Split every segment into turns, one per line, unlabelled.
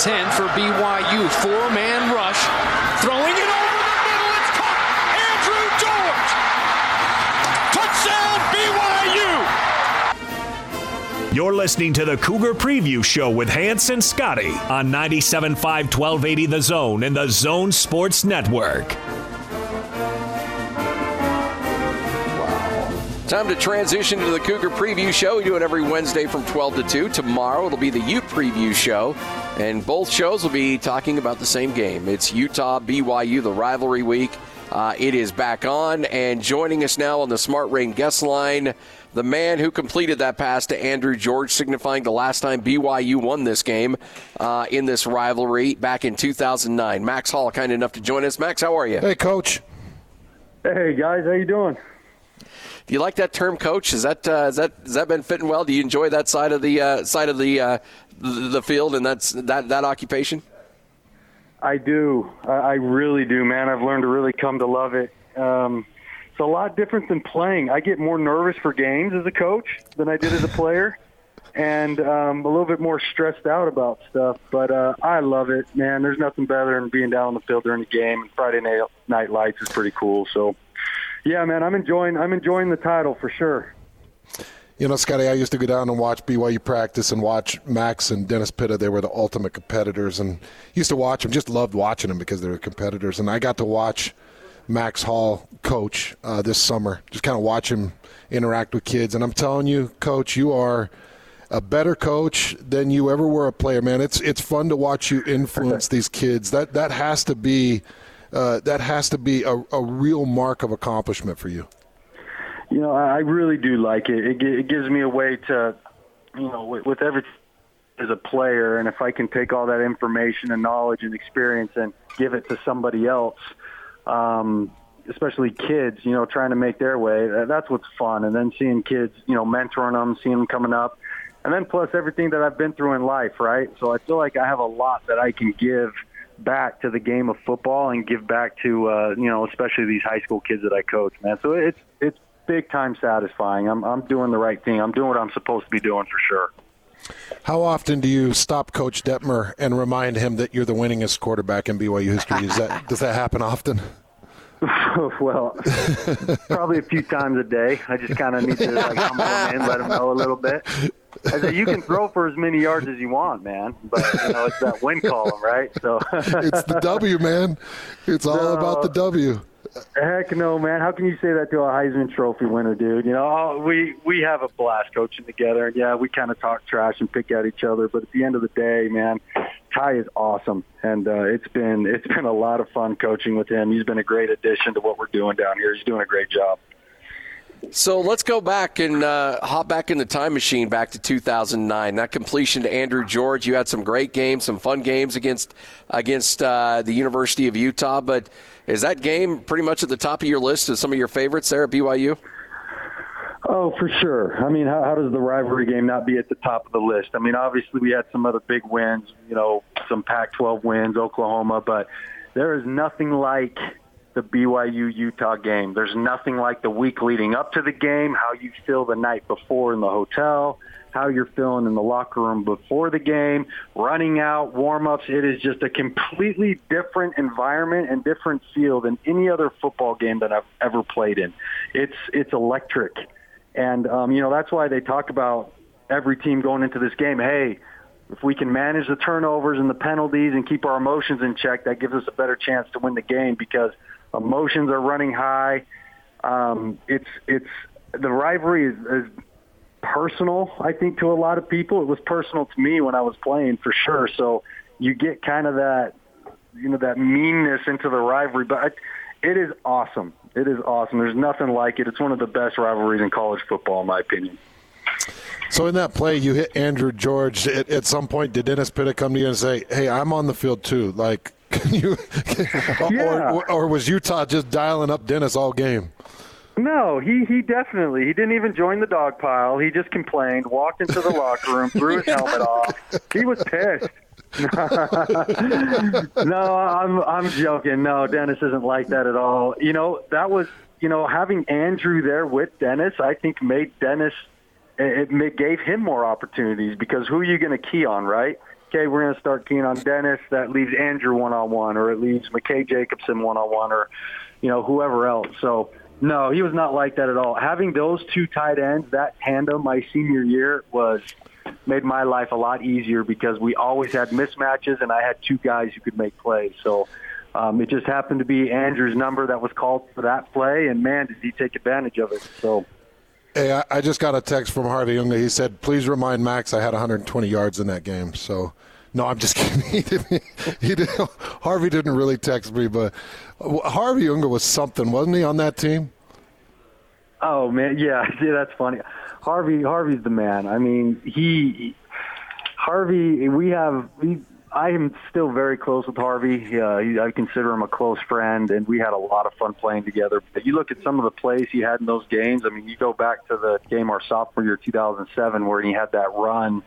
10 for BYU. Four man rush. Throwing it over the middle. It's caught. Andrew
George. Touchdown BYU. You're listening to the Cougar Preview Show with Hans and Scotty on 97.5 1280 The Zone and the Zone Sports Network.
Time to transition to the Cougar Preview Show. We do it every Wednesday from 12 to 2. Tomorrow it'll be the Ute Preview Show, and both shows will be talking about the same game. It's Utah BYU, the rivalry week. Uh, it is back on, and joining us now on the Smart Rain guest line, the man who completed that pass to Andrew George, signifying the last time BYU won this game uh, in this rivalry back in 2009. Max Hall, kind enough to join us. Max, how are you?
Hey, Coach.
Hey guys, how you doing?
Do you like that term, coach? Is that uh, is that has that been fitting well? Do you enjoy that side of the uh, side of the, uh, the, field and that's that that occupation?
I do. I, I really do, man. I've learned to really come to love it. Um, it's a lot different than playing. I get more nervous for games as a coach than I did as a player, and um, a little bit more stressed out about stuff. But uh, I love it, man. There's nothing better than being down on the field during the game. And Friday night, night lights is pretty cool. So yeah, man, I'm enjoying I'm enjoying the title for sure.
You know, Scotty, I used to go down and watch BYU practice and watch Max and Dennis Pitta. They were the ultimate competitors, and used to watch them. Just loved watching them because they were competitors. And I got to watch Max Hall coach uh, this summer. Just kind of watch him interact with kids. And I'm telling you, Coach, you are a better coach than you ever were a player, man. It's it's fun to watch you influence these kids. That that has to be uh, that has to be a, a, real mark of accomplishment for you.
You know, I really do like it. It, it gives me a way to, you know, with, with everything as a player, and if I can take all that information and knowledge and experience and give it to somebody else, um, especially kids, you know, trying to make their way, that's what's fun. And then seeing kids, you know, mentoring them, seeing them coming up, and then plus everything that I've been through in life, right? So I feel like I have a lot that I can give – back to the game of football and give back to uh, you know especially these high school kids that I coach, man. So it's it's big time satisfying. I'm I'm doing the right thing. I'm doing what I'm supposed to be doing for sure.
How often do you stop Coach Detmer and remind him that you're the winningest quarterback in BYU history? Is that does that happen often?
well, probably a few times a day. I just kind of need to like humble him in, let him know a little bit. I said, you can throw for as many yards as you want, man. But you know, it's that win column, right? So
it's the W, man. It's all no, about the W.
Heck no, man. How can you say that to a Heisman Trophy winner, dude? You know, we we have a blast coaching together, and yeah, we kind of talk trash and pick at each other. But at the end of the day, man, Ty is awesome, and uh, it's been it's been a lot of fun coaching with him. He's been a great addition to what we're doing down here. He's doing a great job.
So let's go back and uh, hop back in the time machine back to 2009. That completion to Andrew George. You had some great games, some fun games against against uh, the University of Utah. But is that game pretty much at the top of your list as some of your favorites there at BYU?
Oh, for sure. I mean, how, how does the rivalry game not be at the top of the list? I mean, obviously we had some other big wins, you know, some Pac-12 wins, Oklahoma, but there is nothing like the BYU Utah game. There's nothing like the week leading up to the game, how you feel the night before in the hotel, how you're feeling in the locker room before the game, running out, warm-ups. It is just a completely different environment and different feel than any other football game that I've ever played in. It's it's electric. And um, you know, that's why they talk about every team going into this game, hey, if we can manage the turnovers and the penalties and keep our emotions in check, that gives us a better chance to win the game because – Emotions are running high. Um, it's it's the rivalry is, is personal. I think to a lot of people, it was personal to me when I was playing for sure. So you get kind of that you know that meanness into the rivalry, but it is awesome. It is awesome. There's nothing like it. It's one of the best rivalries in college football, in my opinion.
So in that play, you hit Andrew George. At, at some point, did Dennis Pitta come to you and say, "Hey, I'm on the field too"? Like, can you, yeah. or, or was Utah just dialing up Dennis all game?
No, he he definitely he didn't even join the dog pile. He just complained, walked into the locker room, threw his helmet off. He was pissed. no, I'm I'm joking. No, Dennis isn't like that at all. You know, that was you know having Andrew there with Dennis. I think made Dennis it, it gave him more opportunities because who are you going to key on, right? Okay, we're going to start keying on Dennis. That leaves Andrew one on one, or it leaves McKay Jacobson one on one, or you know whoever else. So no, he was not like that at all. Having those two tight ends, that tandem, my senior year was made my life a lot easier because we always had mismatches, and I had two guys who could make plays. So um, it just happened to be Andrew's number that was called for that play, and man, did he take advantage of it. So.
Hey, I, I just got a text from Harvey. He said, "Please remind Max I had 120 yards in that game." So, no, I'm just kidding. He didn't. He didn't, Harvey didn't really text me, but Harvey Unga was something, wasn't he, on that team?
Oh man, yeah, yeah, that's funny. Harvey, Harvey's the man. I mean, he, Harvey. We have we I am still very close with Harvey. Uh, I consider him a close friend, and we had a lot of fun playing together. But you look at some of the plays he had in those games. I mean, you go back to the game our sophomore year, 2007, where he had that run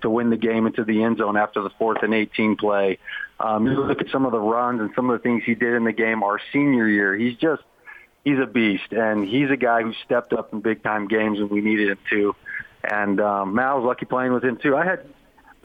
to win the game into the end zone after the fourth and 18 play. Um, you look at some of the runs and some of the things he did in the game our senior year. He's just he's a beast, and he's a guy who stepped up in big time games when we needed him to. And um, man, was lucky playing with him too. I had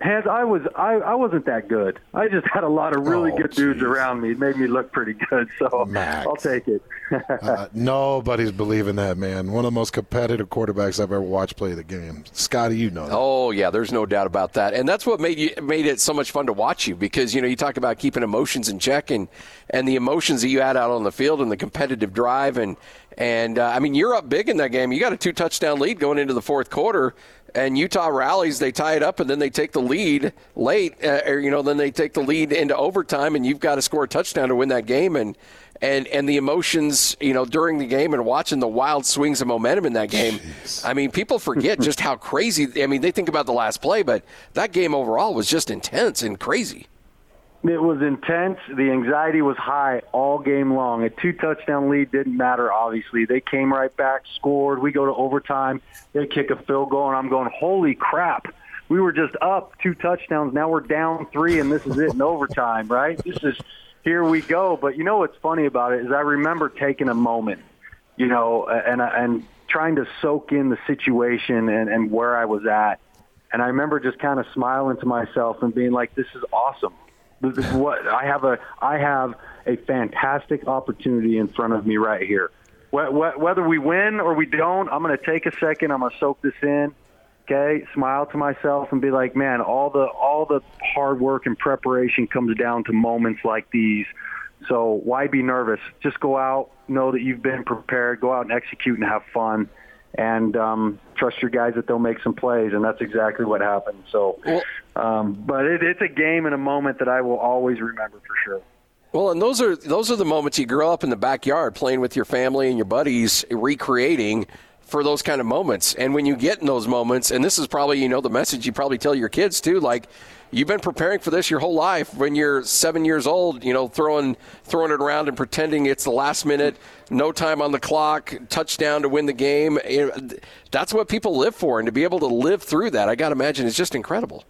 has I was I, I wasn't that good. I just had a lot of really oh, good geez. dudes around me. It made me look pretty good, so Max. I'll take it.
uh, nobody's believing that man. One of the most competitive quarterbacks I've ever watched play the game. Scotty, you know. That.
Oh yeah, there's no doubt about that, and that's what made you made it so much fun to watch you because you know you talk about keeping emotions in check and and the emotions that you had out on the field and the competitive drive and and uh, I mean you're up big in that game. You got a two touchdown lead going into the fourth quarter and Utah rallies, they tie it up, and then they take the lead late, uh, or you know, then they take the lead into overtime, and you've got to score a touchdown to win that game, and and and the emotions, you know, during the game and watching the wild swings of momentum in that game. Jeez. I mean, people forget just how crazy. I mean, they think about the last play, but that game overall was just intense and crazy.
It was intense. The anxiety was high all game long. A two touchdown lead didn't matter, obviously. They came right back, scored. We go to overtime. They kick a field goal, and I'm going, holy crap. We were just up two touchdowns. Now we're down three, and this is it in overtime, right? This is here we go. But you know what's funny about it is I remember taking a moment, you know, and and trying to soak in the situation and, and where I was at. And I remember just kind of smiling to myself and being like, this is awesome what I have a I have a fantastic opportunity in front of me right here. Whether we win or we don't, I'm going to take a second. I'm going to soak this in. Okay, smile to myself and be like, man, all the all the hard work and preparation comes down to moments like these. So why be nervous? Just go out, know that you've been prepared. Go out and execute and have fun and um, trust your guys that they'll make some plays, and that's exactly what happened. So, um, but it, it's a game and a moment that I will always remember for sure.
Well, and those are those are the moments you grow up in the backyard playing with your family and your buddies, recreating for those kind of moments. And when you get in those moments, and this is probably you know the message you probably tell your kids too, like you've been preparing for this your whole life. When you're seven years old, you know, throwing throwing it around and pretending it's the last minute, no time on the clock, touchdown to win the game. That's what people live for, and to be able to live through that, I got to imagine, is just incredible.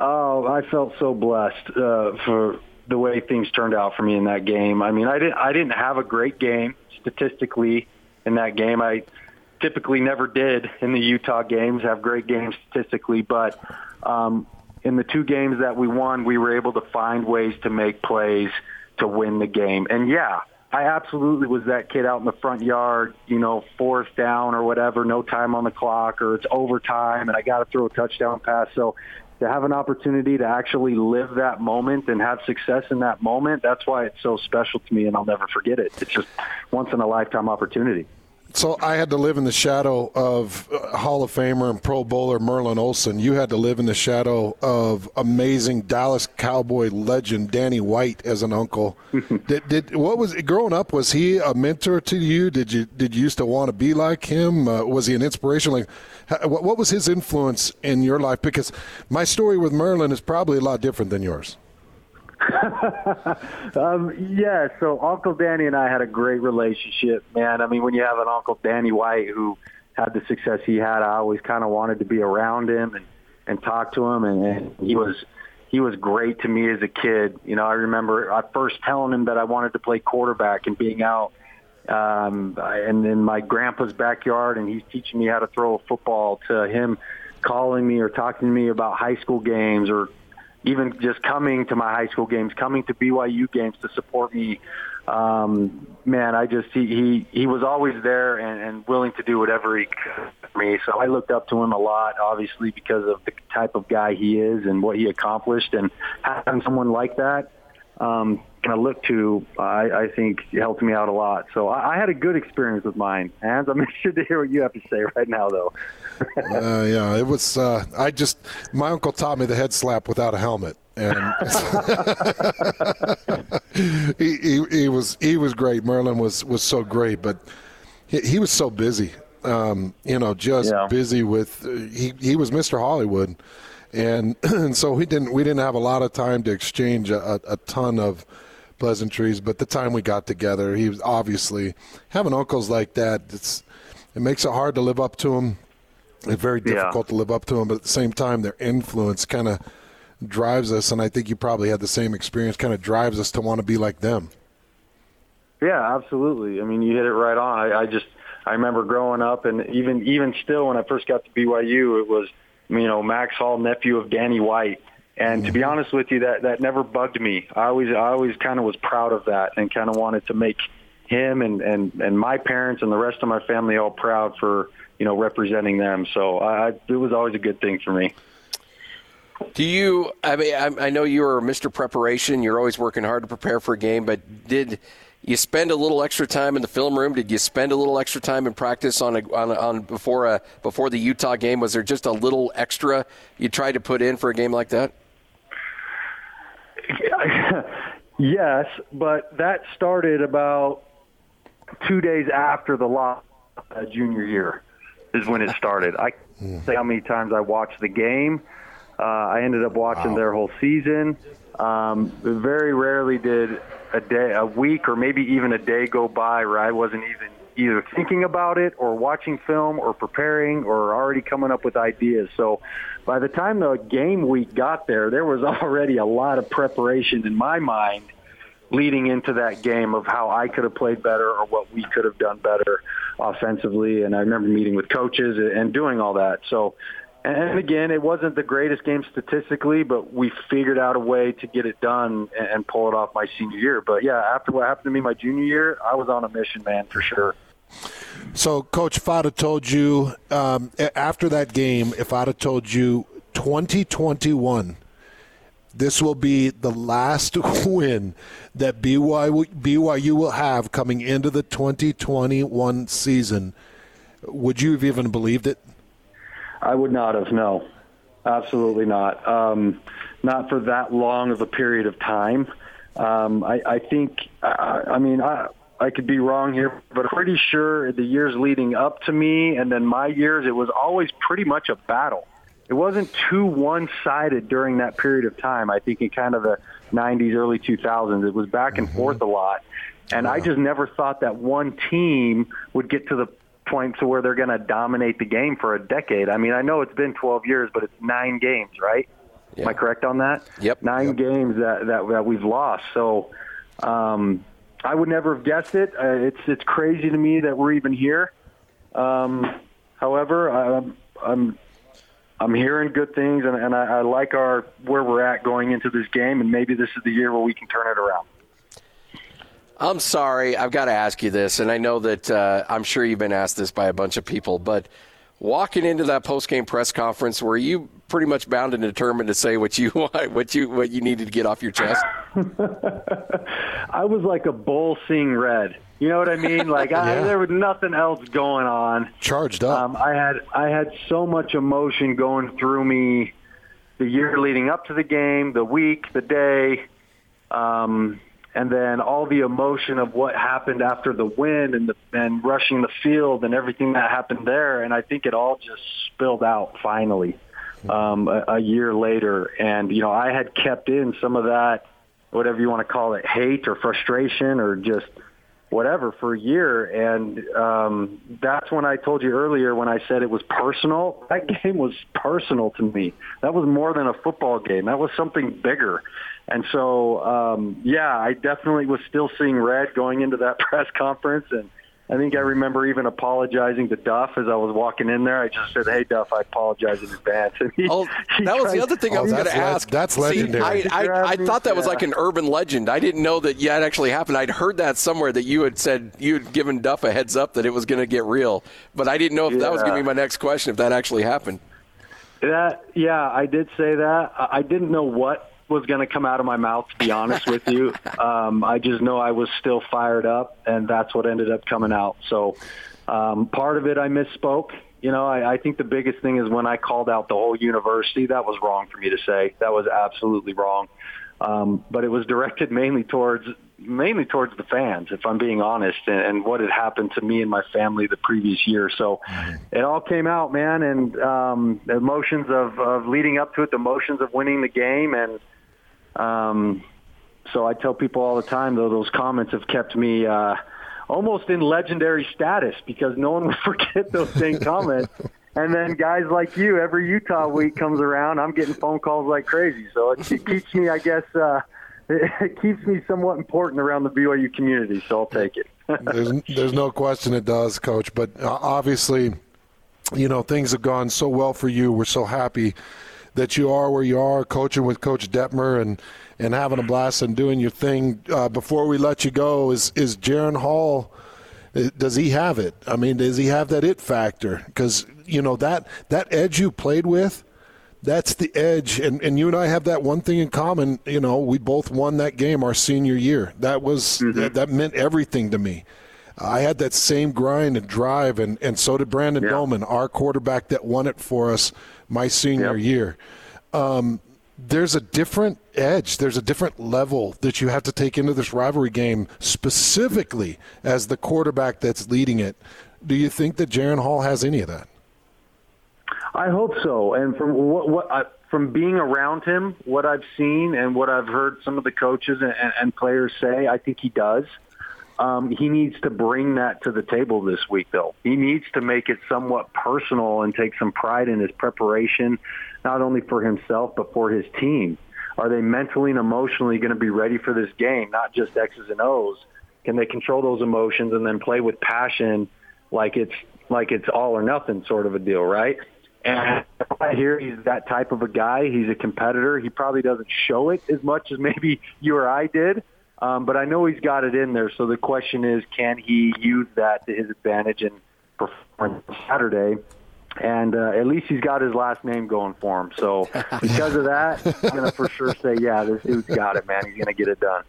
Oh, I felt so blessed uh, for the way things turned out for me in that game. I mean, I didn't I didn't have a great game statistically in that game. I typically never did in the Utah games have great games statistically, but um, in the two games that we won, we were able to find ways to make plays to win the game. And yeah, I absolutely was that kid out in the front yard, you know, fourth down or whatever, no time on the clock or it's overtime and I got to throw a touchdown pass. So to have an opportunity to actually live that moment and have success in that moment, that's why it's so special to me and I'll never forget it. It's just once in a lifetime opportunity.
So I had to live in the shadow of uh, Hall of Famer and Pro Bowler Merlin Olsen. You had to live in the shadow of amazing Dallas Cowboy legend Danny White as an uncle. did, did what was growing up? Was he a mentor to you? Did you did you used to want to be like him? Uh, was he an inspiration? Like, what, what was his influence in your life? Because my story with Merlin is probably a lot different than yours.
um, yeah, so Uncle Danny and I had a great relationship, man. I mean, when you have an Uncle Danny White who had the success he had, I always kind of wanted to be around him and and talk to him, and, and he was he was great to me as a kid. You know, I remember I first telling him that I wanted to play quarterback and being out um, and in my grandpa's backyard, and he's teaching me how to throw a football. To him calling me or talking to me about high school games, or even just coming to my high school games, coming to BYU games to support me. Um, man, I just he he, he was always there and, and willing to do whatever he could for me. So I looked up to him a lot, obviously because of the type of guy he is and what he accomplished, and having someone like that um, kind of look to, I, I think helped me out a lot. So I, I had a good experience with mine. And I'm interested to hear what you have to say right now, though.
uh, yeah, it was. Uh, I just my uncle taught me the head slap without a helmet, and he, he, he was he was great. Merlin was was so great, but he, he was so busy. Um, you know, just yeah. busy with he he was Mr. Hollywood and, and so we didn't we didn't have a lot of time to exchange a, a ton of pleasantries. But the time we got together, he was obviously having uncles like that. It's it makes it hard to live up to them. It's very difficult yeah. to live up to them, but at the same time, their influence kind of drives us. And I think you probably had the same experience. Kind of drives us to want to be like them.
Yeah, absolutely. I mean, you hit it right on. I, I just I remember growing up, and even even still, when I first got to BYU, it was you know, Max Hall, nephew of Danny White. And to be mm-hmm. honest with you, that that never bugged me. I always I always kind of was proud of that and kind of wanted to make him and and and my parents and the rest of my family all proud for you know representing them. So I, it was always a good thing for me.
Do you? I mean, I, I know you are Mr. Preparation. You're always working hard to prepare for a game, but did you spend a little extra time in the film room? Did you spend a little extra time in practice on a, on, on before a, before the Utah game? Was there just a little extra you tried to put in for a game like that?
yes, but that started about two days after the loss uh, junior year is when it started. I can't say how many times I watched the game. Uh, I ended up watching wow. their whole season. Um, very rarely did a day, a week, or maybe even a day go by where I wasn't even either thinking about it or watching film or preparing or already coming up with ideas. So by the time the game week got there, there was already a lot of preparation in my mind leading into that game of how I could have played better or what we could have done better offensively. And I remember meeting with coaches and doing all that. So and again, it wasn't the greatest game statistically, but we figured out a way to get it done and pull it off my senior year. But yeah, after what happened to me my junior year, I was on a mission, man, for sure.
So, Coach, if I'd have told you um, after that game, if I'd have told you 2021, this will be the last win that BYU, will have coming into the 2021 season, would you have even believed it?
I would not have. No, absolutely not. Um, not for that long of a period of time. Um, I, I think. I, I mean, I. I could be wrong here, but I'm pretty sure the years leading up to me and then my years, it was always pretty much a battle. It wasn't too one-sided during that period of time. I think in kind of the 90s, early 2000s, it was back and mm-hmm. forth a lot. And I just never thought that one team would get to the point to where they're going to dominate the game for a decade. I mean, I know it's been 12 years, but it's nine games, right? Yeah. Am I correct on that?
Yep.
Nine
yep.
games that, that that we've lost. So um, I would never have guessed it. Uh, it's it's crazy to me that we're even here. Um, however, I'm I'm I'm hearing good things, and, and I, I like our where we're at going into this game, and maybe this is the year where we can turn it around.
I'm sorry, I've got to ask you this, and I know that uh, I'm sure you've been asked this by a bunch of people, but walking into that post-game press conference, were you pretty much bound and determined to say what you what you what you needed to get off your chest?
I was like a bull seeing red. You know what I mean? Like yeah. I, there was nothing else going on.
Charged up. Um,
I had I had so much emotion going through me the year leading up to the game, the week, the day. Um, and then all the emotion of what happened after the win and the and rushing the field and everything that happened there and I think it all just spilled out finally um, a, a year later and you know I had kept in some of that whatever you want to call it hate or frustration or just whatever for a year. And um, that's when I told you earlier when I said it was personal. That game was personal to me. That was more than a football game. That was something bigger. And so, um, yeah, I definitely was still seeing red going into that press conference and I think I remember even apologizing to Duff as I was walking in there. I just said, "Hey, Duff, I apologize in advance." And
he, oh, that was the other thing I was going to ask.
That's legendary.
See, I, I, I, thought that was like an urban legend. I didn't know that yet actually happened. I'd heard that somewhere that you had said you had given Duff a heads up that it was going to get real, but I didn't know if yeah. that was going to be my next question. If that actually happened.
That yeah, I did say that. I didn't know what was going to come out of my mouth, to be honest with you. Um, I just know I was still fired up, and that's what ended up coming out. So um, part of it I misspoke. You know, I, I think the biggest thing is when I called out the whole university, that was wrong for me to say. That was absolutely wrong. Um, but it was directed mainly towards mainly towards the fans, if I'm being honest, and, and what had happened to me and my family the previous year. So mm-hmm. it all came out, man, and um, the emotions of, of leading up to it, the emotions of winning the game, and um, so I tell people all the time, though, those comments have kept me uh, almost in legendary status because no one will forget those same comments. And then guys like you, every Utah week comes around, I'm getting phone calls like crazy. So it, it keeps me, I guess, uh, it keeps me somewhat important around the BYU community. So I'll take it.
there's, there's no question it does, Coach. But uh, obviously, you know, things have gone so well for you. We're so happy that you are where you are, coaching with Coach Detmer and and having a blast and doing your thing. Uh, before we let you go, is is Jaren Hall? Uh, does he have it? I mean, does he have that it factor? Because you know that that edge you played with, that's the edge. And and you and I have that one thing in common. You know, we both won that game our senior year. That was mm-hmm. that, that meant everything to me. I had that same grind and drive, and, and so did Brandon yeah. Doman, our quarterback that won it for us my senior yep. year. Um, there's a different edge. There's a different level that you have to take into this rivalry game, specifically as the quarterback that's leading it. Do you think that Jaren Hall has any of that?
I hope so. And from what, what I, from being around him, what I've seen and what I've heard some of the coaches and, and players say, I think he does. Um, he needs to bring that to the table this week, though. He needs to make it somewhat personal and take some pride in his preparation, not only for himself, but for his team. Are they mentally and emotionally going to be ready for this game, not just X's and O's? Can they control those emotions and then play with passion like it's like it's all or nothing sort of a deal, right? And I hear he's that type of a guy. He's a competitor. He probably doesn't show it as much as maybe you or I did, um, but I know he's got it in there. So the question is, can he use that to his advantage and perform on Saturday? And uh, at least he's got his last name going for him. So because of that, I'm going to for sure say, yeah, this dude's got it, man. He's going to get it done.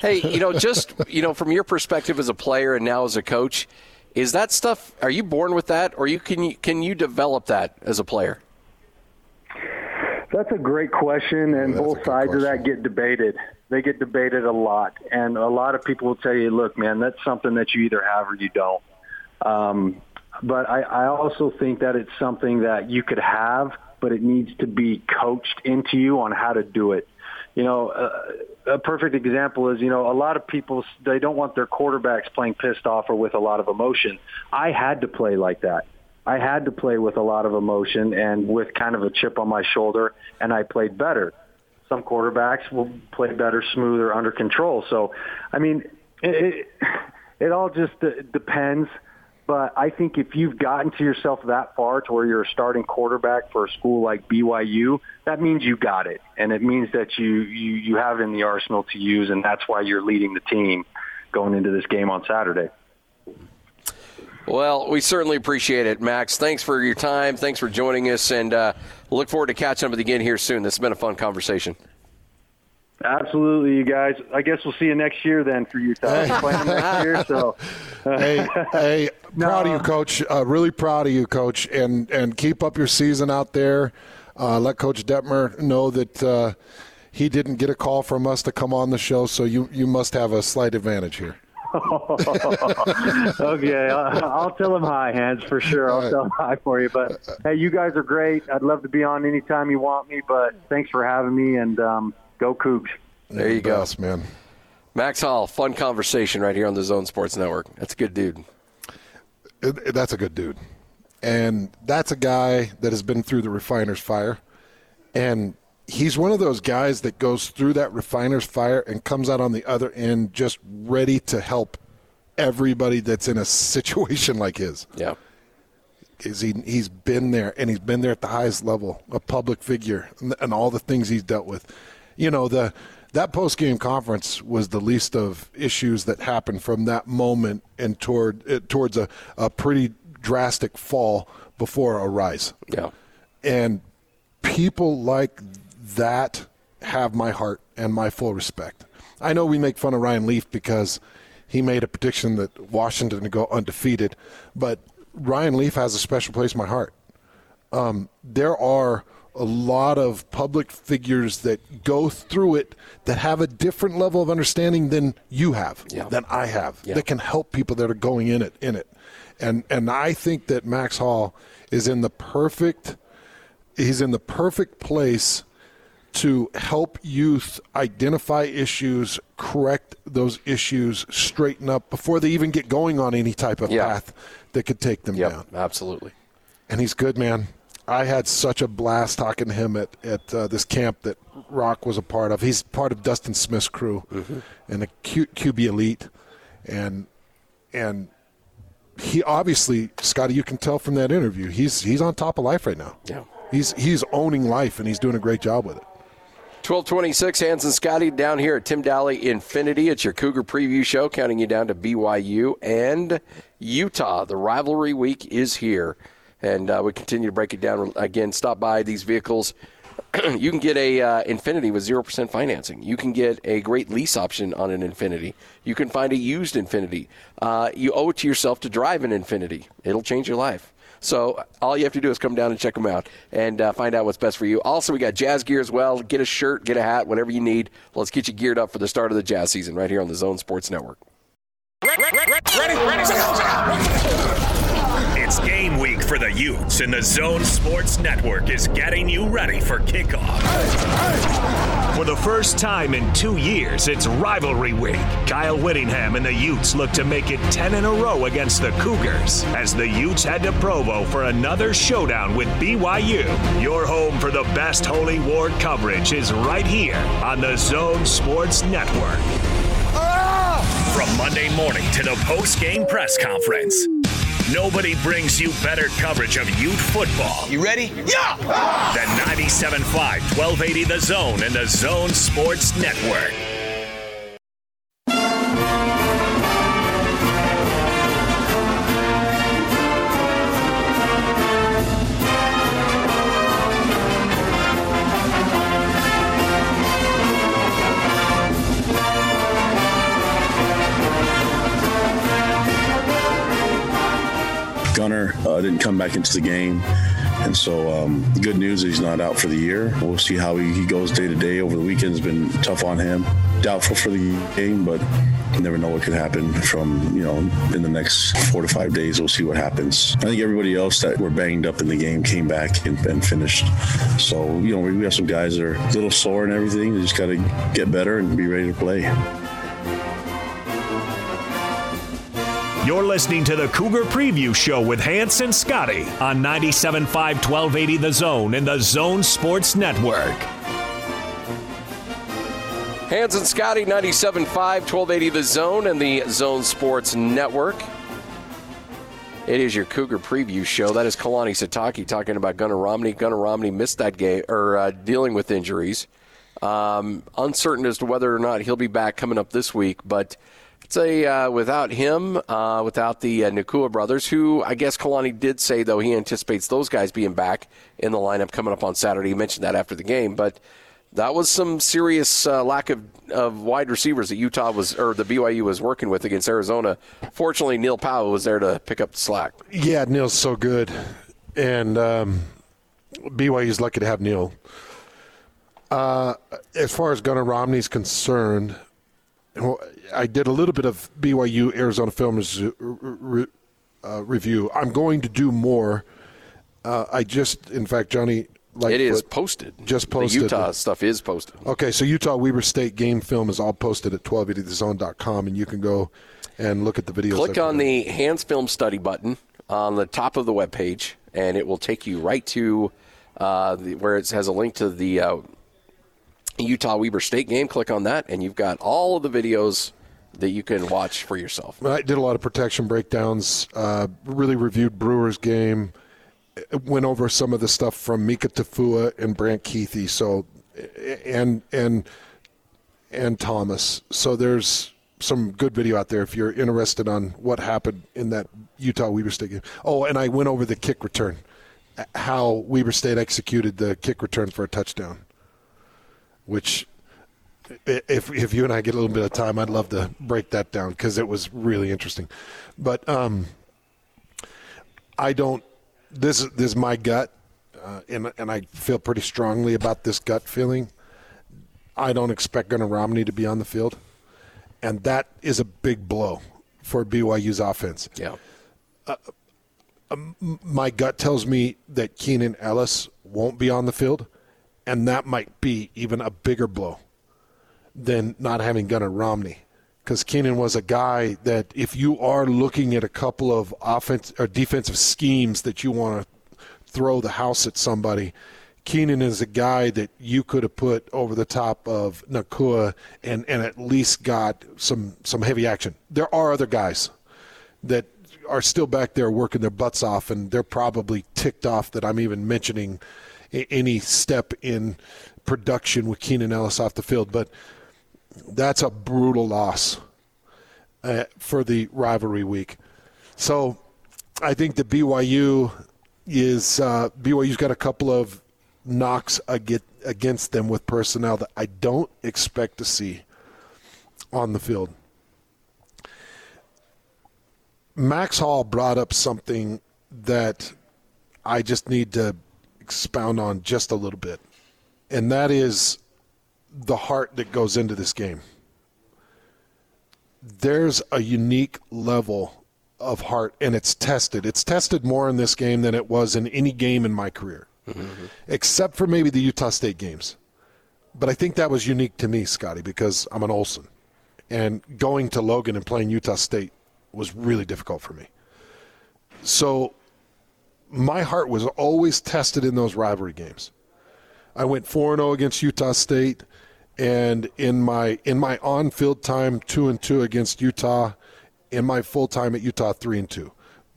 Hey, you know, just you know, from your perspective as a player and now as a coach, is that stuff? Are you born with that, or you can you, can you develop that as a player?
That's a great question, and both sides question. of that get debated they get debated a lot, and a lot of people will tell you, "Look, man, that's something that you either have or you don't." Um, but I, I also think that it's something that you could have, but it needs to be coached into you on how to do it. You know, uh, a perfect example is, you know, a lot of people they don't want their quarterbacks playing pissed off or with a lot of emotion. I had to play like that. I had to play with a lot of emotion and with kind of a chip on my shoulder, and I played better some quarterbacks will play better, smoother, under control. So, I mean, it, it, it all just depends. But I think if you've gotten to yourself that far to where you're a starting quarterback for a school like BYU, that means you got it, and it means that you you you have it in the arsenal to use, and that's why you're leading the team going into this game on Saturday.
Well, we certainly appreciate it, Max. Thanks for your time. Thanks for joining us, and uh, look forward to catching up with you again here soon. This has been a fun conversation.
Absolutely, you guys. I guess we'll see you next year then for Utah. Hey. Playing next year, so.
hey, hey, proud no. of you, Coach. Uh, really proud of you, Coach, and and keep up your season out there. Uh, let Coach Detmer know that uh, he didn't get a call from us to come on the show, so you you must have a slight advantage here.
okay, I'll, I'll, tell him hi, Hans, for sure. I'll tell him hi for you. But hey, you guys are great. I'd love to be on anytime you want me. But thanks for having me, and um, go Cougs.
There you go,
man.
Max Hall, fun conversation right here on the Zone Sports Network. That's a good dude.
It- it- that's a good dude. And that's a guy that has been through the refiner's fire. And he's one of those guys that goes through that refiner's fire and comes out on the other end just ready to help everybody that's in a situation like his.
Yeah.
Is he, he's been there and he's been there at the highest level, a public figure, and, and all the things he's dealt with. You know, the that post game conference was the least of issues that happened from that moment and toward uh, towards a, a pretty drastic fall before a rise.
Yeah.
And people like that have my heart and my full respect. I know we make fun of Ryan Leaf because he made a prediction that Washington would go undefeated, but Ryan Leaf has a special place in my heart. Um, there are a lot of public figures that go through it that have a different level of understanding than you have,
Yeah.
than I have,
Yeah.
that can help people that are going in it in it. And and I think that Max Hall is in the perfect he's in the perfect place to help youth identify issues, correct those issues, straighten up before they even get going on any type of
Yeah.
path that could take them
Yep.
down
Absolutely.
and he's good, man. I had such a blast talking to him at at uh, this camp that Rock was a part of. He's part of Dustin Smith's crew and the Q, QB Elite, and and he obviously, Scotty, you can tell from that interview, he's he's on top of life right now.
Yeah.
He's he's owning life and he's doing a great job with it.
1226, Hans and Scotty down here at Tim Dahle Infiniti. It's your Cougar preview show, counting you down to BYU and Utah. The rivalry week is here. And uh, we continue to break it down. Again, stop by these vehicles. you can get a uh, Infiniti with 0% financing. You can get a great lease option on an Infiniti. You can find a used Infiniti. Uh, you owe it to yourself to drive an Infiniti. It'll change your life. So all you have to do is come down and check them out and uh, find out what's best for you. Also, we got jazz gear as well. Get a shirt, get a hat, whatever you need. Let's get you geared up for the start of the jazz season right here on the Zone Sports Network.
It's game week for the Utes, and the Zone Sports Network is getting you ready for kickoff. For the first time in two years, it's rivalry week. Kyle Whittingham and the Utes look to make it 10 in a row against the Cougars as the Utes head to Provo for another showdown with BYU. Your home for the best Holy War coverage is right here on the Zone Sports Network. Ah! From Monday morning to the post-game press conference, nobody brings you better coverage of Ute football
You ready? Yeah!
than 97.5, 1280 The Zone and the Zone Sports Network.
Back into the game. And so, um, good news is he's not out for the year. We'll see how he, he goes day to day. Over the weekend has been tough on him. Doubtful for the game, but you never know what could happen from, you know, in the next four to five days. We'll see what happens. I think everybody else that were banged up in the game came back and, and finished. So, you know, we, we have some guys that are a little sore and everything. They just got to get better and be ready to play.
You're listening to the Cougar Preview Show with Hans and Scotty on 97.5, 1280 The Zone and the Zone Sports Network.
Hans and Scotty, 97.5, 1280 The Zone and the Zone Sports Network. It is your Cougar preview show. That is Kalani Sitake talking about Gunnar Romney. Gunnar Romney missed that game, or uh, dealing with injuries. Um, uncertain as to whether or not he'll be back coming up this week, but say uh, without him, uh, without the uh, Nacua brothers, who I guess Kalani did say, though, he anticipates those guys being back in the lineup coming up on Saturday. He mentioned that after the game, but that was some serious uh, lack of, of wide receivers that Utah was, or the BYU was working with against Arizona. Fortunately, Neil Pau'u was there to pick up the slack.
Yeah, Neil's so good, and um, BYU's lucky to have Neil. Uh, as far as Gunnar Romney's concerned, I did a little bit of BYU Arizona film res- re- uh, review. I'm going to do more. Uh, I just, in fact, Johnny Lightfoot.
It is posted.
Just posted.
The Utah stuff is posted.
Okay, so Utah Weber State game film is all posted at 1280thezone.com, and you can go and look at the videos.
Click on the Hans Film Study button on the top of the web page, and it will take you right to uh, the, where it has a link to the uh, Utah Weber State game. Click on that, and you've got all of the videos that you can watch for yourself.
I did a lot of protection breakdowns. Uh, really reviewed Brewers game. Went over some of the stuff from Mika Tafua and Brant Kuithe. So, and and and Thomas. So there's some good video out there if you're interested on what happened in that Utah Weber State game. Oh, and I went over the kick return, how Weber State executed the kick return for a touchdown, which if if you and I get a little bit of time, I'd love to break that down because it was really interesting. But um, I don't. This is this is my gut, uh, and and I feel pretty strongly about this gut feeling. I don't expect Gunnar Romney to be on the field, and that is a big blow for BYU's offense.
Yeah.
My gut tells me that Keenan Ellis won't be on the field, and that might be even a bigger blow than not having Gunnar Romney. Because Keenan was a guy that if you are looking at a couple of offense or defensive schemes that you want to throw the house at somebody, Keenan is a guy that you could have put over the top of Nacua and, and at least got some some heavy action. There are other guys that are still back there working their butts off, and they're probably ticked off that I'm even mentioning any step in production with Keenan Ellis off the field. But that's a brutal loss uh, for the rivalry week. So I think the BYU is uh, BYU's got a couple of knocks against them with personnel that I don't expect to see on the field. Max Hall brought up something that I just need to expound on just a little bit, and that is the heart that goes into this game. There's a unique level of heart, and it's tested. It's tested more in this game than it was in any game in my career, except for maybe the Utah State games. But I think that was unique to me, Scotty, because I'm an Olsen. And going to Logan and playing Utah State was really difficult for me. So my heart was always tested in those rivalry games. I went 4 0 against Utah State and in my in my on-field time 2 and 2 against Utah, in my full time at Utah 3 and 2.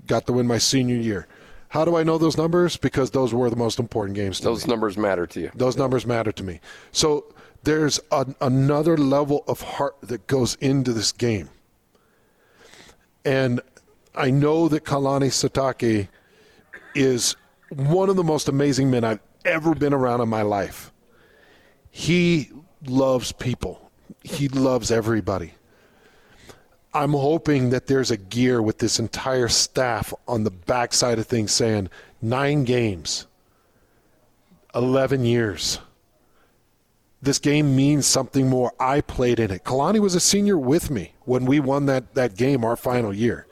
Got to win my senior year. How do I know those numbers? Because those were the most important games to me
Those numbers matter to you.
those numbers matter to me. So there's an another level of heart that goes into this game. And I know that Kalani Sitake is one of the most amazing men I've ever been around in my life. He loves people. He loves everybody. I'm hoping that there's a gear with this entire staff on the backside of things saying nine games, 11 years. This game means something more. I played in it. Kalani was a senior with me when we won that, that game our final year.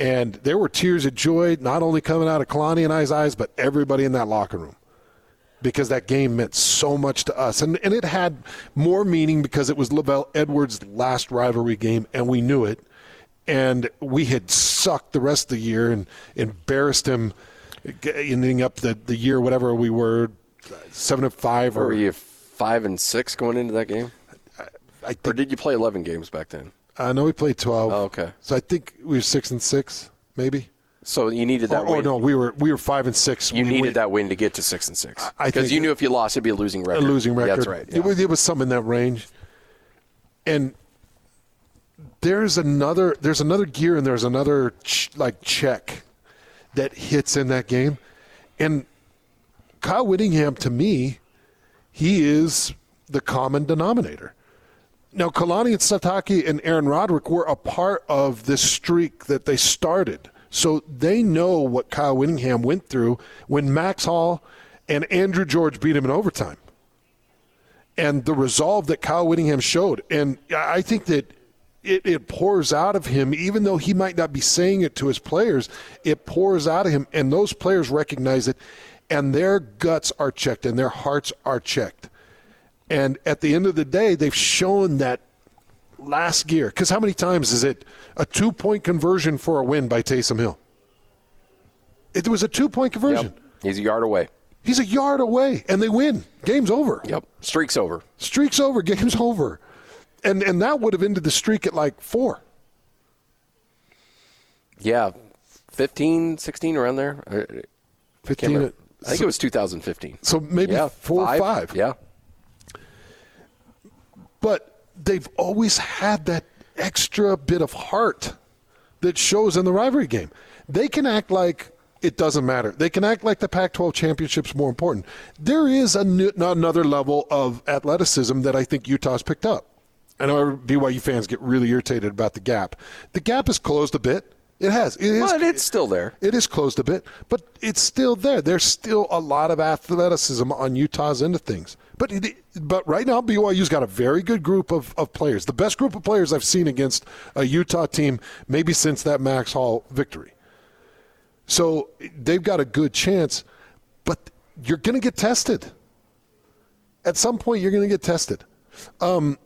And there were tears of joy, not only coming out of Kalani and I's eyes, but everybody in that locker room. Because that game meant so much to us. And, and it had more meaning because it was LaVell Edwards' last rivalry game, and we knew it. And we had sucked the rest of the year and embarrassed him, ending up the, the year, whatever we were, seven and five.
Or
Or,
were you five and six going into that game?
I
Or
think,
did you play 11 games back then?
I know we played 12.
Oh, okay.
So I think we were six and six, maybe.
So you needed that
Or, or
win.
no, we were we were five and six.
You
We-
needed
we-
that win to get to six and six
I
because
think-
you knew if you lost, it'd be a losing record.
a losing record.
Yeah, that's right.
It was it was something in that range. And there's another there's another gear and there's another ch- like check that hits in that game, and Kyle Whittingham to me, he is the common denominator. Now, Kalani and Sitake and Aaron Roderick were a part of this streak that they started. So they know what Kyle Whittingham went through when Max Hall and Andrew George beat him in overtime. And the resolve that Kyle Whittingham showed. And I think that it, it pours out of him, even though he might not be saying it to his players, it pours out of him. And those players recognize it. and their guts are checked and their hearts are checked. And at the end of the day, they've shown that last gear. Because how many times is it a two point conversion for a win by Taysom Hill? It was a two point conversion.
Yep. He's a yard away.
He's a yard away, and they win. Game's over.
Yep. Streak's over.
Streak's over. Game's over. And and that would have ended the streak at like four.
Yeah. 15, 16, around there. I-
15.
I think
so,
it was 2015.
so maybe
yeah,
four or five.
Yeah.
But they've always had that extra bit of heart that shows in the rivalry game. They can act like it doesn't matter. They can act like the Pac 12 championship's more important. There is a new, another level of athleticism that I think Utah's picked up. I know BYU fans get really irritated about the gap. The gap has closed a bit. It has. It is,
But it's still there.
It is closed a bit, but it's still there. There's still a lot of athleticism on Utah's end of things. But but right now, BYU's got a very good group of, of players. The best group of players I've seen against a Utah team maybe since that Max Hall victory. So they've got a good chance, but you're going to get tested. At some point, you're going to get tested. Um,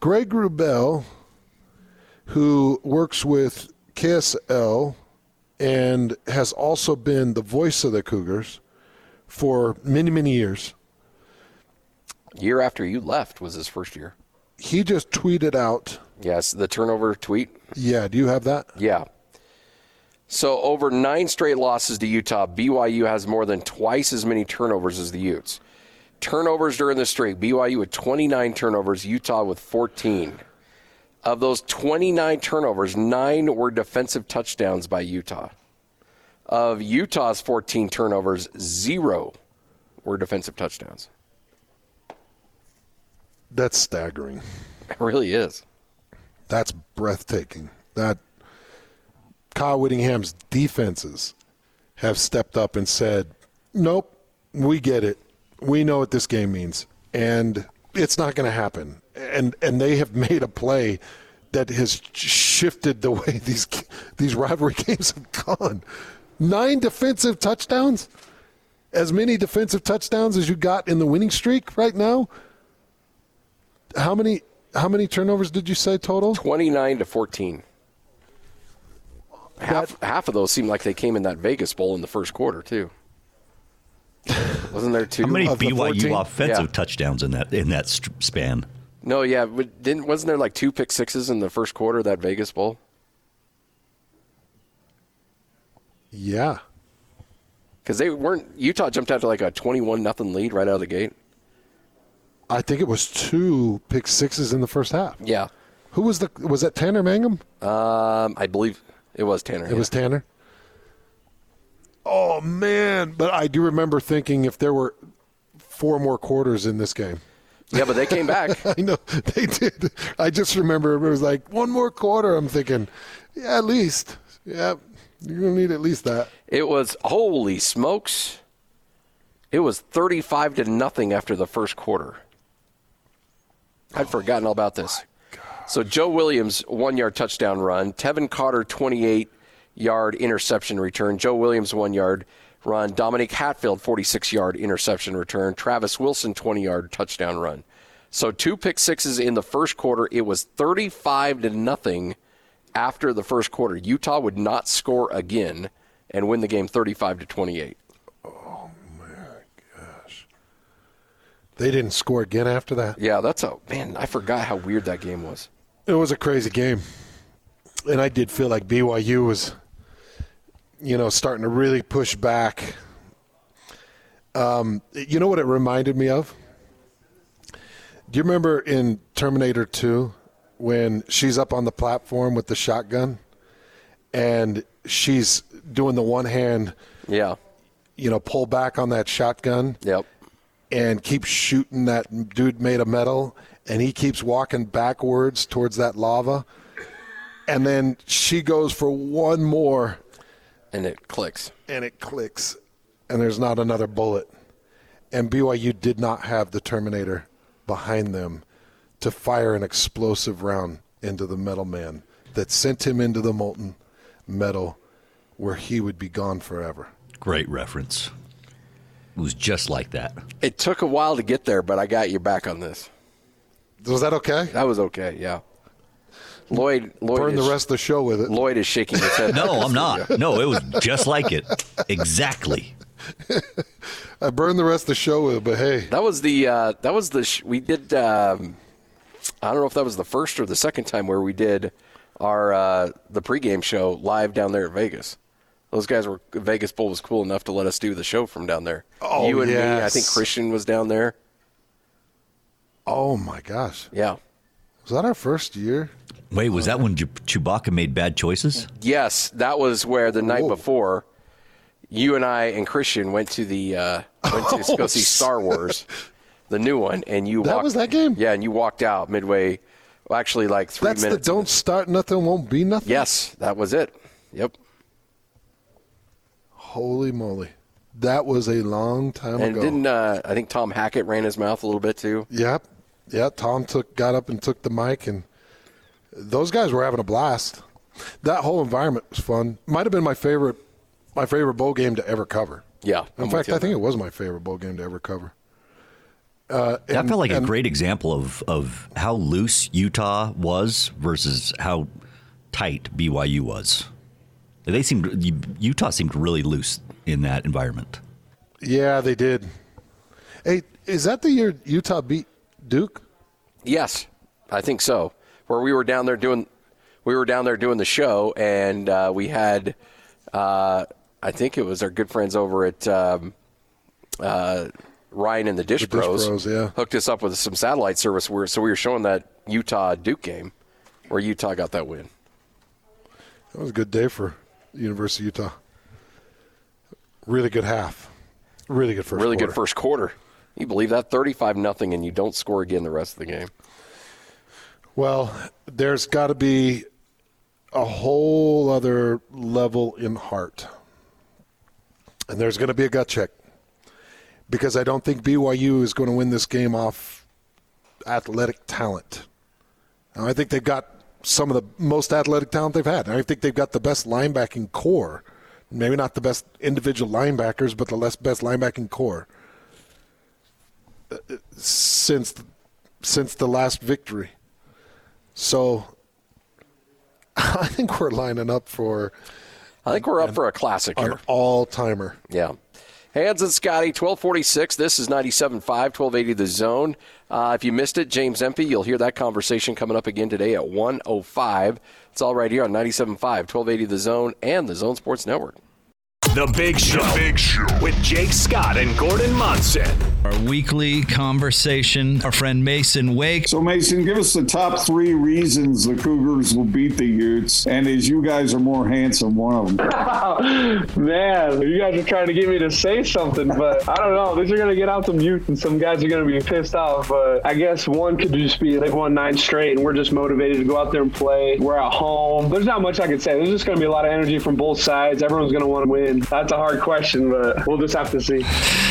Greg Wrubell, who works with KSL and has also been the voice of the Cougars for many, many years,
Year after you left was his first year.
he just tweeted out.
Yes, the turnover tweet.
Yeah, do you have that?
Yeah. So over nine straight losses to Utah, BYU has more than twice as many turnovers as the Utes. Turnovers during the streak, BYU with 29 turnovers, Utah with 14. Of those 29 turnovers, nine were defensive touchdowns by Utah. Of Utah's 14 turnovers, zero were defensive touchdowns.
That's staggering.
It really is.
That's breathtaking. That Kyle Whittingham's defenses have stepped up and said, "Nope, we get it. We know what this game means, and it's not going to happen." And and they have made a play that has shifted the way these these rivalry games have gone. Nine defensive touchdowns, as many defensive touchdowns as you got in the winning streak right now. How many how many turnovers did you say total?
29 to 14. Half, half of those seem like they came in that Vegas Bowl in the first quarter, too. Wasn't there two?
How many
Of
BYU
14?
offensive
Yeah.
touchdowns in that in that st- span?
No, yeah, but didn't wasn't there like two pick sixes in the first quarter of that Vegas Bowl?
Yeah.
Because they weren't Utah jumped out to like a twenty-one nothing lead right out of the gate.
I think it was two pick sixes in the first half.
Yeah,
Who was the was that Tanner Mangum?
um, I believe it was Tanner.
It was Tanner. Oh man, but I do remember thinking if there were four more quarters in this game.
yeah, but they came back.
I know they did. I just remember it was like one more quarter. I'm thinking, yeah, at least, yeah, you're gonna need at least that.
It was holy smokes! It was thirty-five to nothing after the first quarter. I'd forgotten all about this. So Joe Williams one-yard touchdown run, Tevin Carter twenty-eight-yard interception return, Joe Williams one-yard run, Dominique Hatfield forty-six-yard interception return, Travis Wilson twenty-yard touchdown run. So two pick sixes in the first quarter. It was thirty-five to nothing after the first quarter. Utah would not score again and win the game 35 to 28.
They didn't score again after that.
Yeah, that's a man. I forgot how weird that game was.
It was a crazy game. And I did feel like BYU was, you know, starting to really push back. Um, you know what it reminded me of? Do you remember in Terminator 2 when she's up on the platform with the shotgun and she's doing the one hand,
Yeah.
you know, pull back on that shotgun?
Yep.
And keeps shooting that dude made of metal and he keeps walking backwards towards that lava. And then she goes for one more.
And it clicks.
and it clicks. And there's not another bullet. And BYU did not have the terminator behind them to fire an explosive round into the metal man that sent him into the molten metal where he would be gone forever.
Great reference. Was just like that.
It took a while to get there, but I got you back on this.
Was that okay?
That was okay. Yeah. Lloyd, Lloyd
Burn
is,
the rest of the show with it.
Lloyd is shaking his head.
No, I'm not. No, it was just like it. Exactly.
I burned the rest of the show with it, but hey,
That was the uh, that was the sh- we did. Um, I don't know if that was the first or the second time where we did our uh, the pregame show live down there at Vegas. Those guys were Vegas Bowl was cool enough to let us do the show from down there.
Oh,
you and me, I think Christian was down there.
oh my gosh,
Yeah.
was that our first year?
Wait, was that when Ch- Chewbacca made bad choices?
Yes, that was where the night
Whoa.
before you and I and Christian went to the uh, went to go see Star Wars, the new one, and you
That
walked,
was that game?
Yeah, and you walked out midway. Well, actually, like three
That's the don't start nothing, won't be nothing.
Yes, that was it. Yep.
Holy moly, that was a long time ago.
And
ago.
didn't uh, I think Tom Hackett ran his mouth a little bit too?
Yep. Yeah, Tom took got up and took the mic and those guys were having a blast. That whole environment was fun. Might have been my favorite my favorite bowl game to ever cover.
Yeah.
In
I'm
fact, I think
that.
it was my favorite bowl game to ever cover. Uh,
That felt like a great example of, of how loose Utah was versus how tight BYU was. They seemed Utah seemed really loose in that environment.
Yeah, they did. Hey, is that the year Utah beat Duke?
Yes, I think so. Where we were down there doing, we were down there doing the show, and uh, we had, uh, I think it was our good friends over at um, uh, Ryan and the Dish,
Dish
Bros,
Bros, yeah.
hooked us up with some satellite service. Where, so we were showing that Utah Duke game, where Utah got that win.
That was a good day for the University of Utah. Really good half. Really good first
really
quarter.
good first quarter. You believe that? Thirty-five nothing, and you don't score again the rest of the game.
Well, there's got to be a whole other level in heart. And there's going to be a gut check. Because I don't think BYU is going to win this game off athletic talent. Now, I think they've got some of the most athletic talent they've had. I think they've got the best linebacking corps. Maybe not the best individual linebackers, but the less best linebacking corps uh, since since the last victory. So I think we're lining up for
I think we're up for a classic here.
an all timer.
Yeah. Hans and Scotty, 1246. This is 97.5, 1280 The Zone. Uh, if you missed it, James Empey, you'll hear that conversation coming up again today at 105. It's all right here on 97.5, 1280 The Zone and the Zone Sports Network.
The Big Show. Big Show. With Jake Scott and Gordon Monson.
Our weekly conversation. Our friend Masen Wake.
So, Masen, give us the top three reasons the Cougars will beat the Utes. And as you guys are more handsome, one of them.
Man, you guys are trying to get me to say something, but I don't know. These are going to get out some youth, and some guys are going to be pissed off. But I guess one could just be they've won nine straight, and we're just motivated to go out there and play. We're at home. There's not much I could say. There's just going to be a lot of energy from both sides. Everyone's going to want to win. That's a hard question, but we'll just have to see.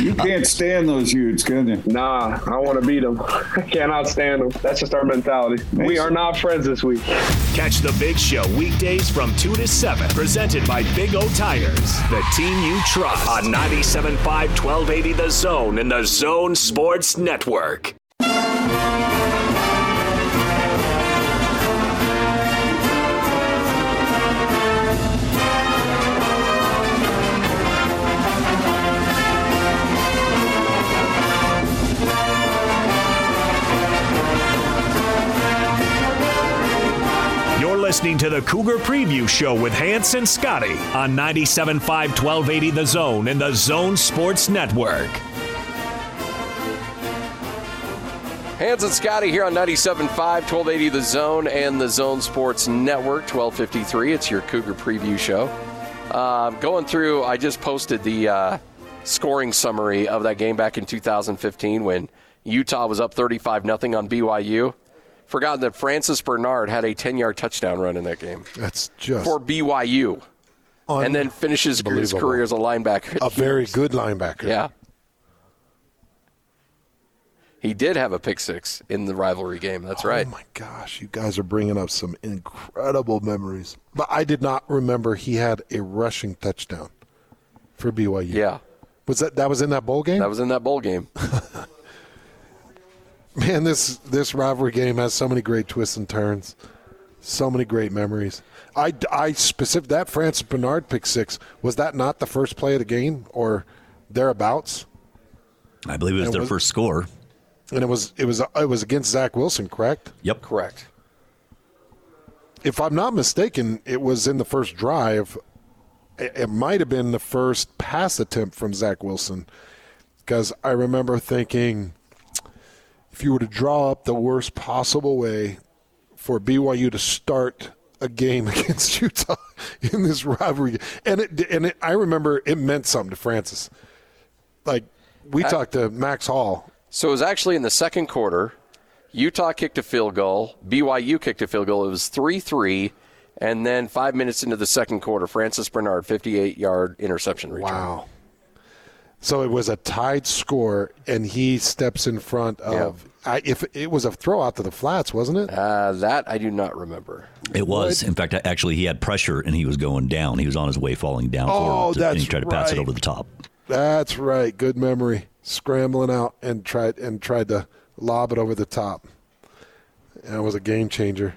You can't stand those Utes, can you?
Nah, I want to beat them. I cannot stand them. That's just our mentality. We are not friends this week.
Catch the Big Show weekdays from 2 to 7. Presented by Big O Tires, the team you trust. On 97.5, 1280 The Zone and the Zone Sports Network. You're listening to the Cougar Preview Show with Hans and Scotty on 97.5, 1280 The Zone and the Zone Sports Network.
Hans and Scotty here on 97.5, 1280 The Zone and the Zone Sports Network, 1253. It's your Cougar Preview Show. Uh, going through, I just posted the uh, scoring summary of that game back in 2015 when Utah was up 35 nothing on BYU. Forgotten that Francis Bernard had a 10 yard touchdown run in that game
That's just
for BYU and then finishes his career as a linebacker.
a very good linebacker.
Yeah. He did have a pick six in the rivalry game. That's oh right.
Oh my gosh, you guys are bringing up some incredible memories. But I did not remember he had a rushing touchdown for BYU.
Yeah.
Was that that was in that bowl game?
That was in that bowl game.
Man, this this rivalry game has so many great twists and turns, so many great memories. I, I specific that Francis Bernard pick six was that not the first play of the game or thereabouts?
I believe it was
And
their
was-
first score.
And it was it was it was against Zach Wilson, correct?
Yep.
Correct.
If I'm not mistaken, it was in the first drive. It, it might have been the first pass attempt from Zach Wilson, because I remember thinking, if you were to draw up the worst possible way for BYU to start a game against Utah in this rivalry, and it and it, I remember it meant something to Francis. Like we talked to Max Hall.
So it was actually in the second quarter. Utah kicked a field goal. BYU kicked a field goal. It was 3 3. And then five minutes into the second quarter, Francis Bernard, 58 yard interception return.
Wow. So it was a tied score, and he steps in front of. I, if it was a throw out to the flats, wasn't it?
Uh, that I do not remember.
It was. In fact, actually, he had pressure and he was going down. He was on his way falling down.
Oh,
forward to- and he tried to pass it over the top.
That's right. Good memory. Scrambling out and tried and tried to lob it over the top. And it was a game changer.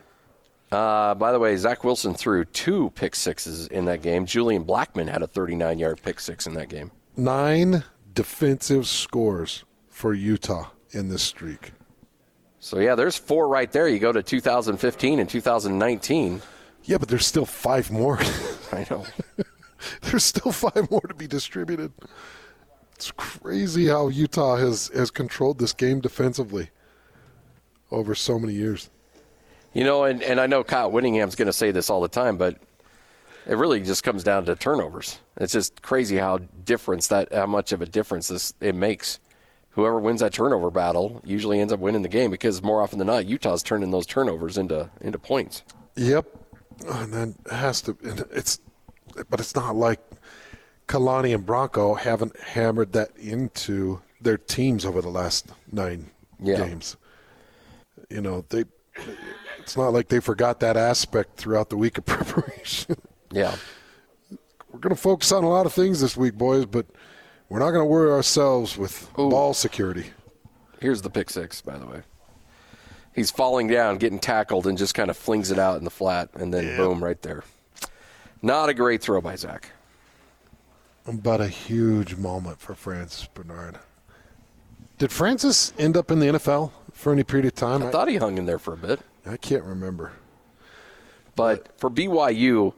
Uh, by the way, Zach Wilson threw two pick sixes in that game. Julian Blackmon had a 39 yard pick six in that game.
Nine defensive scores for Utah in this streak.
So, yeah, there's four right there. You go to 2015 and 2019.
Yeah, but there's still five more.
I know.
there's still five more to be distributed. It's crazy how Utah has, has controlled this game defensively over so many years.
You know, and, and I know Kyle Whittingham's going to say this all the time, but it really just comes down to turnovers. It's just crazy how difference that how much of a difference this it makes. Whoever wins that turnover battle usually ends up winning the game because more often than not, Utah's turning those turnovers into into points.
Yep, and then it has to. and It's, but it's not like Kalani and Bronco haven't hammered that into their teams over the last nine
Yeah.
games. You know, they. It's not like they forgot that aspect throughout the week of preparation.
Yeah.
We're going to focus on a lot of things this week, boys, but we're not going to worry ourselves with ball security.
Here's the pick six, by the way. He's falling down, getting tackled, and just kind of flings it out in the flat, and then boom, right there. Not a great throw by Zach.
But a huge moment for Francis Bernard. Did Francis end up in the NFL for any period of time?
I thought he hung in there for a bit.
I can't remember.
But for BYU,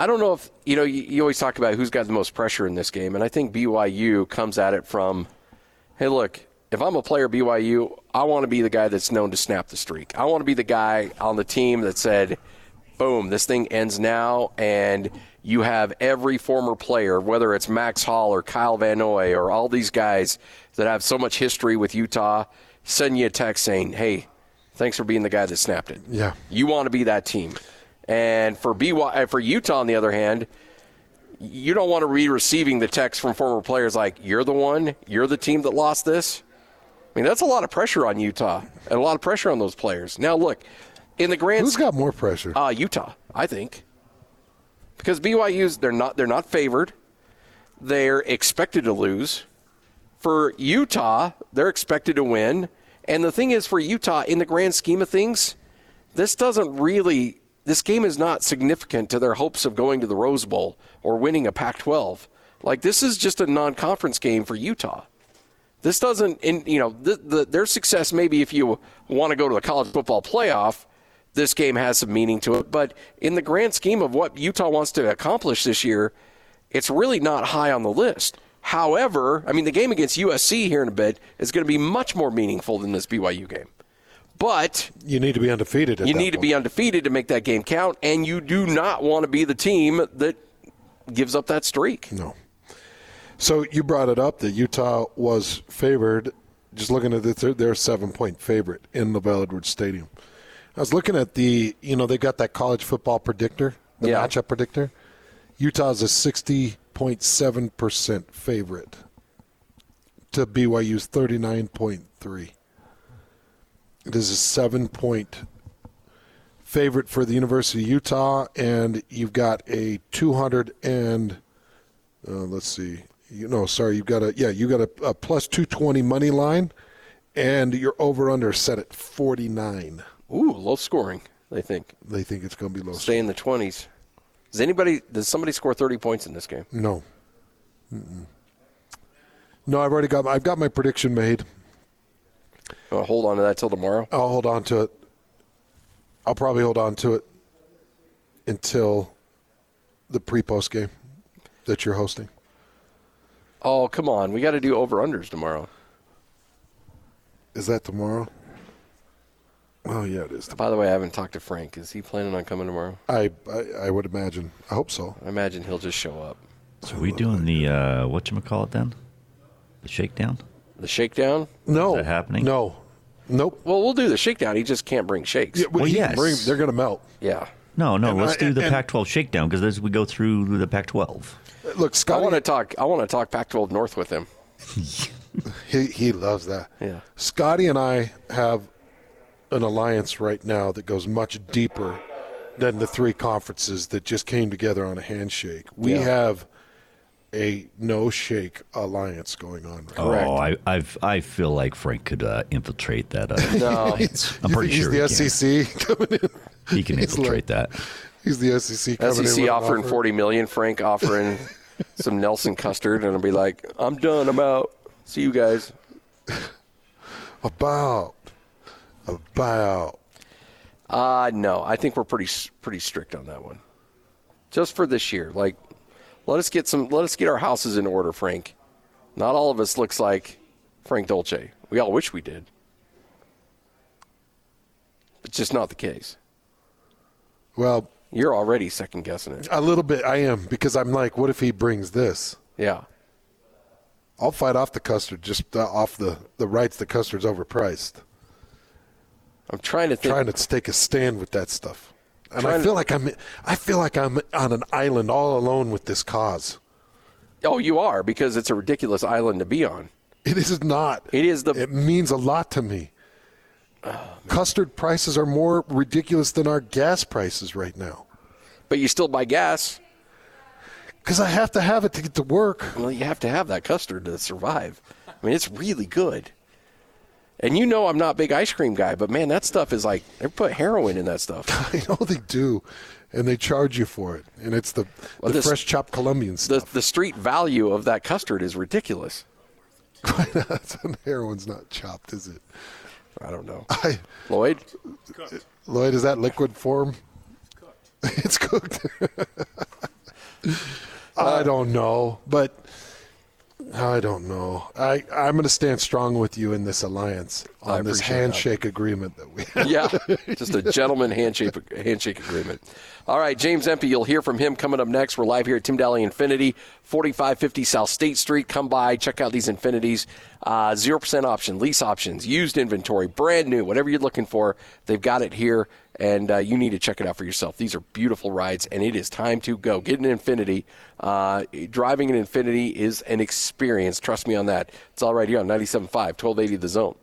I don't know if you know. You, you always talk about who's got the most pressure in this game, and I think BYU comes at it from, hey, look, if I'm a player BYU, I want to be the guy that's known to snap the streak. I want to be the guy on the team that said, boom, this thing ends now, and you have every former player, whether it's Max Hall or Kyle Van Noy or all these guys that have so much history with Utah, send you a text saying, hey, thanks for being the guy that snapped it.
Yeah.
You want to be that team. And for BY, uh, for Utah, on the other hand, you don't want to be receiving the text from former players like, you're the one, you're the team that lost this. I mean, that's a lot of pressure on Utah and a lot of pressure on those players. Now, look, in the grand
Who's got more pressure?
uh, Utah, I think, because BYU's they're not they're not favored. They're expected to lose. For Utah, they're expected to win. And the thing is, for Utah, in the grand scheme of things, this doesn't really. This game is not significant to their hopes of going to the Rose Bowl or winning a Pac-12. Like this is just a non-conference game for Utah. This doesn't, in, you know, the, the, their success. Maybe if you want to go to the college football playoff, this game has some meaning to it. But in the grand scheme of what Utah wants to accomplish this year, it's really not high on the list. However, I mean, the game against USC here in a bit is going to be much more meaningful than this BYU game. But
you need to be undefeated. At
you need to be undefeated to make that game count, and you do not want to be the team that gives up that streak.
No. So you brought it up that Utah was favored. Just looking at it, they're, they're seven-point favorite in LaVell Edwards Stadium. I was looking at the, you know, they got that college football predictor, the
Yeah.
matchup predictor. Utah's a sixty point seven percent favorite to BYU's thirty nine point three. It is a seven-point favorite for the University of Utah, and you've got a two hundred and uh, let's see, You know, sorry, you've got a yeah, you got a, a plus two twenty money line, and your over under set at forty nine.
Ooh, low scoring. They think
They think it's going to be low.
stay in the twenties. Does anybody? Does somebody score thirty points in this game?
No. Mm-mm. No, I've already got I've got my prediction made.
I'll hold on to that till tomorrow.
I'll hold on to it. I'll probably hold on to it until the pre-post game that you're hosting.
Oh, come on. We got to do over unders tomorrow.
Is that tomorrow? Oh yeah, it is.
By the way, I haven't talked to Frank. Is he planning on coming tomorrow?
I, I I would imagine. I hope so.
I imagine he'll just show up.
So are we doing the uh, what you call it then? The shakedown.
The shakedown?
No,
Is that happening?
No, nope.
Well, we'll do the shakedown. He just can't bring shakes.
Yeah, well,
Well,
he can
yes.
bring- they're going to melt.
Yeah.
No, no.
And
let's
I-
do the
and-
Pac-12 shakedown because as we go through the Pac-12.
Look,
Scott,
I
want to talk. I want to talk Pac-12 North with him.
he he loves that.
Yeah.
Scotty and I have an alliance right now that goes much deeper than the three conferences that just came together on a handshake. We
Yeah.
have a no shake alliance going on. Right
Correct.
Oh, I I've, I feel like Frank could uh, infiltrate that. Uh,
No.
I'm
You
pretty
think
sure
he's the
he,
SEC coming in.
can. he can
He's
infiltrate that.
He's the SEC coming
SEC
an
offering
offer.
forty million. Frank offering some Nelson custard, and I'll be like, "I'm done. I'm out. See you guys."
about about.
Uh no. I think we're pretty pretty strict on that one. Just for this year, like, let us get some. Let us get our houses in order, Frank. Not all of us looks like Frank Dolce. We all wish we did. It's just not the case.
Well,
You're already second guessing it.
a little bit I am because I'm like, what if he brings this?
Yeah.
I'll fight off the custard just uh, off the the rights the custard's overpriced.
I'm trying to think.
Trying to take a stand with that stuff, and I
to-
feel like I'm I feel like I'm on an island all alone with this cause.
Oh, you are because it's a ridiculous island to be on.
It is not.
It is the.
It means a lot to me. Custard prices are more ridiculous than our gas prices right now.
But you still buy gas.
Because I have to have it to get to work.
Well, you have to have that custard to survive. I mean, it's really good. And you know I'm not a big ice cream guy, but man, that stuff is like they put heroin in that stuff.
I know they do, and they charge you for it, and it's the,
Well,
the
this-
fresh chopped Colombian
The
stuff.
the street value of that custard is ridiculous.
Heroin's not chopped, is it?
I don't know.
I,
Lloyd,
Lloyd, is that liquid form? It's cooked. it's cooked. I don't know, but I don't know. I I'm going to stand strong with you in this alliance on this
appreciate that.
handshake agreement that we have.
yeah, just a gentleman handshake handshake agreement. All right, James Empey, you'll hear from him coming up next. We're live here at Tim Dahle Infiniti, 4550 South State Street. Come by, check out these Infinitis. Uh, 0% option, lease options, used inventory, brand new, whatever you're looking for, they've got it here, and uh, you need to check it out for yourself. These are beautiful rides, and it is time to go. Get an Infiniti. Uh, driving an Infiniti is an experience. Trust me on that. It's all right here on 97.5, 1280 The Zone.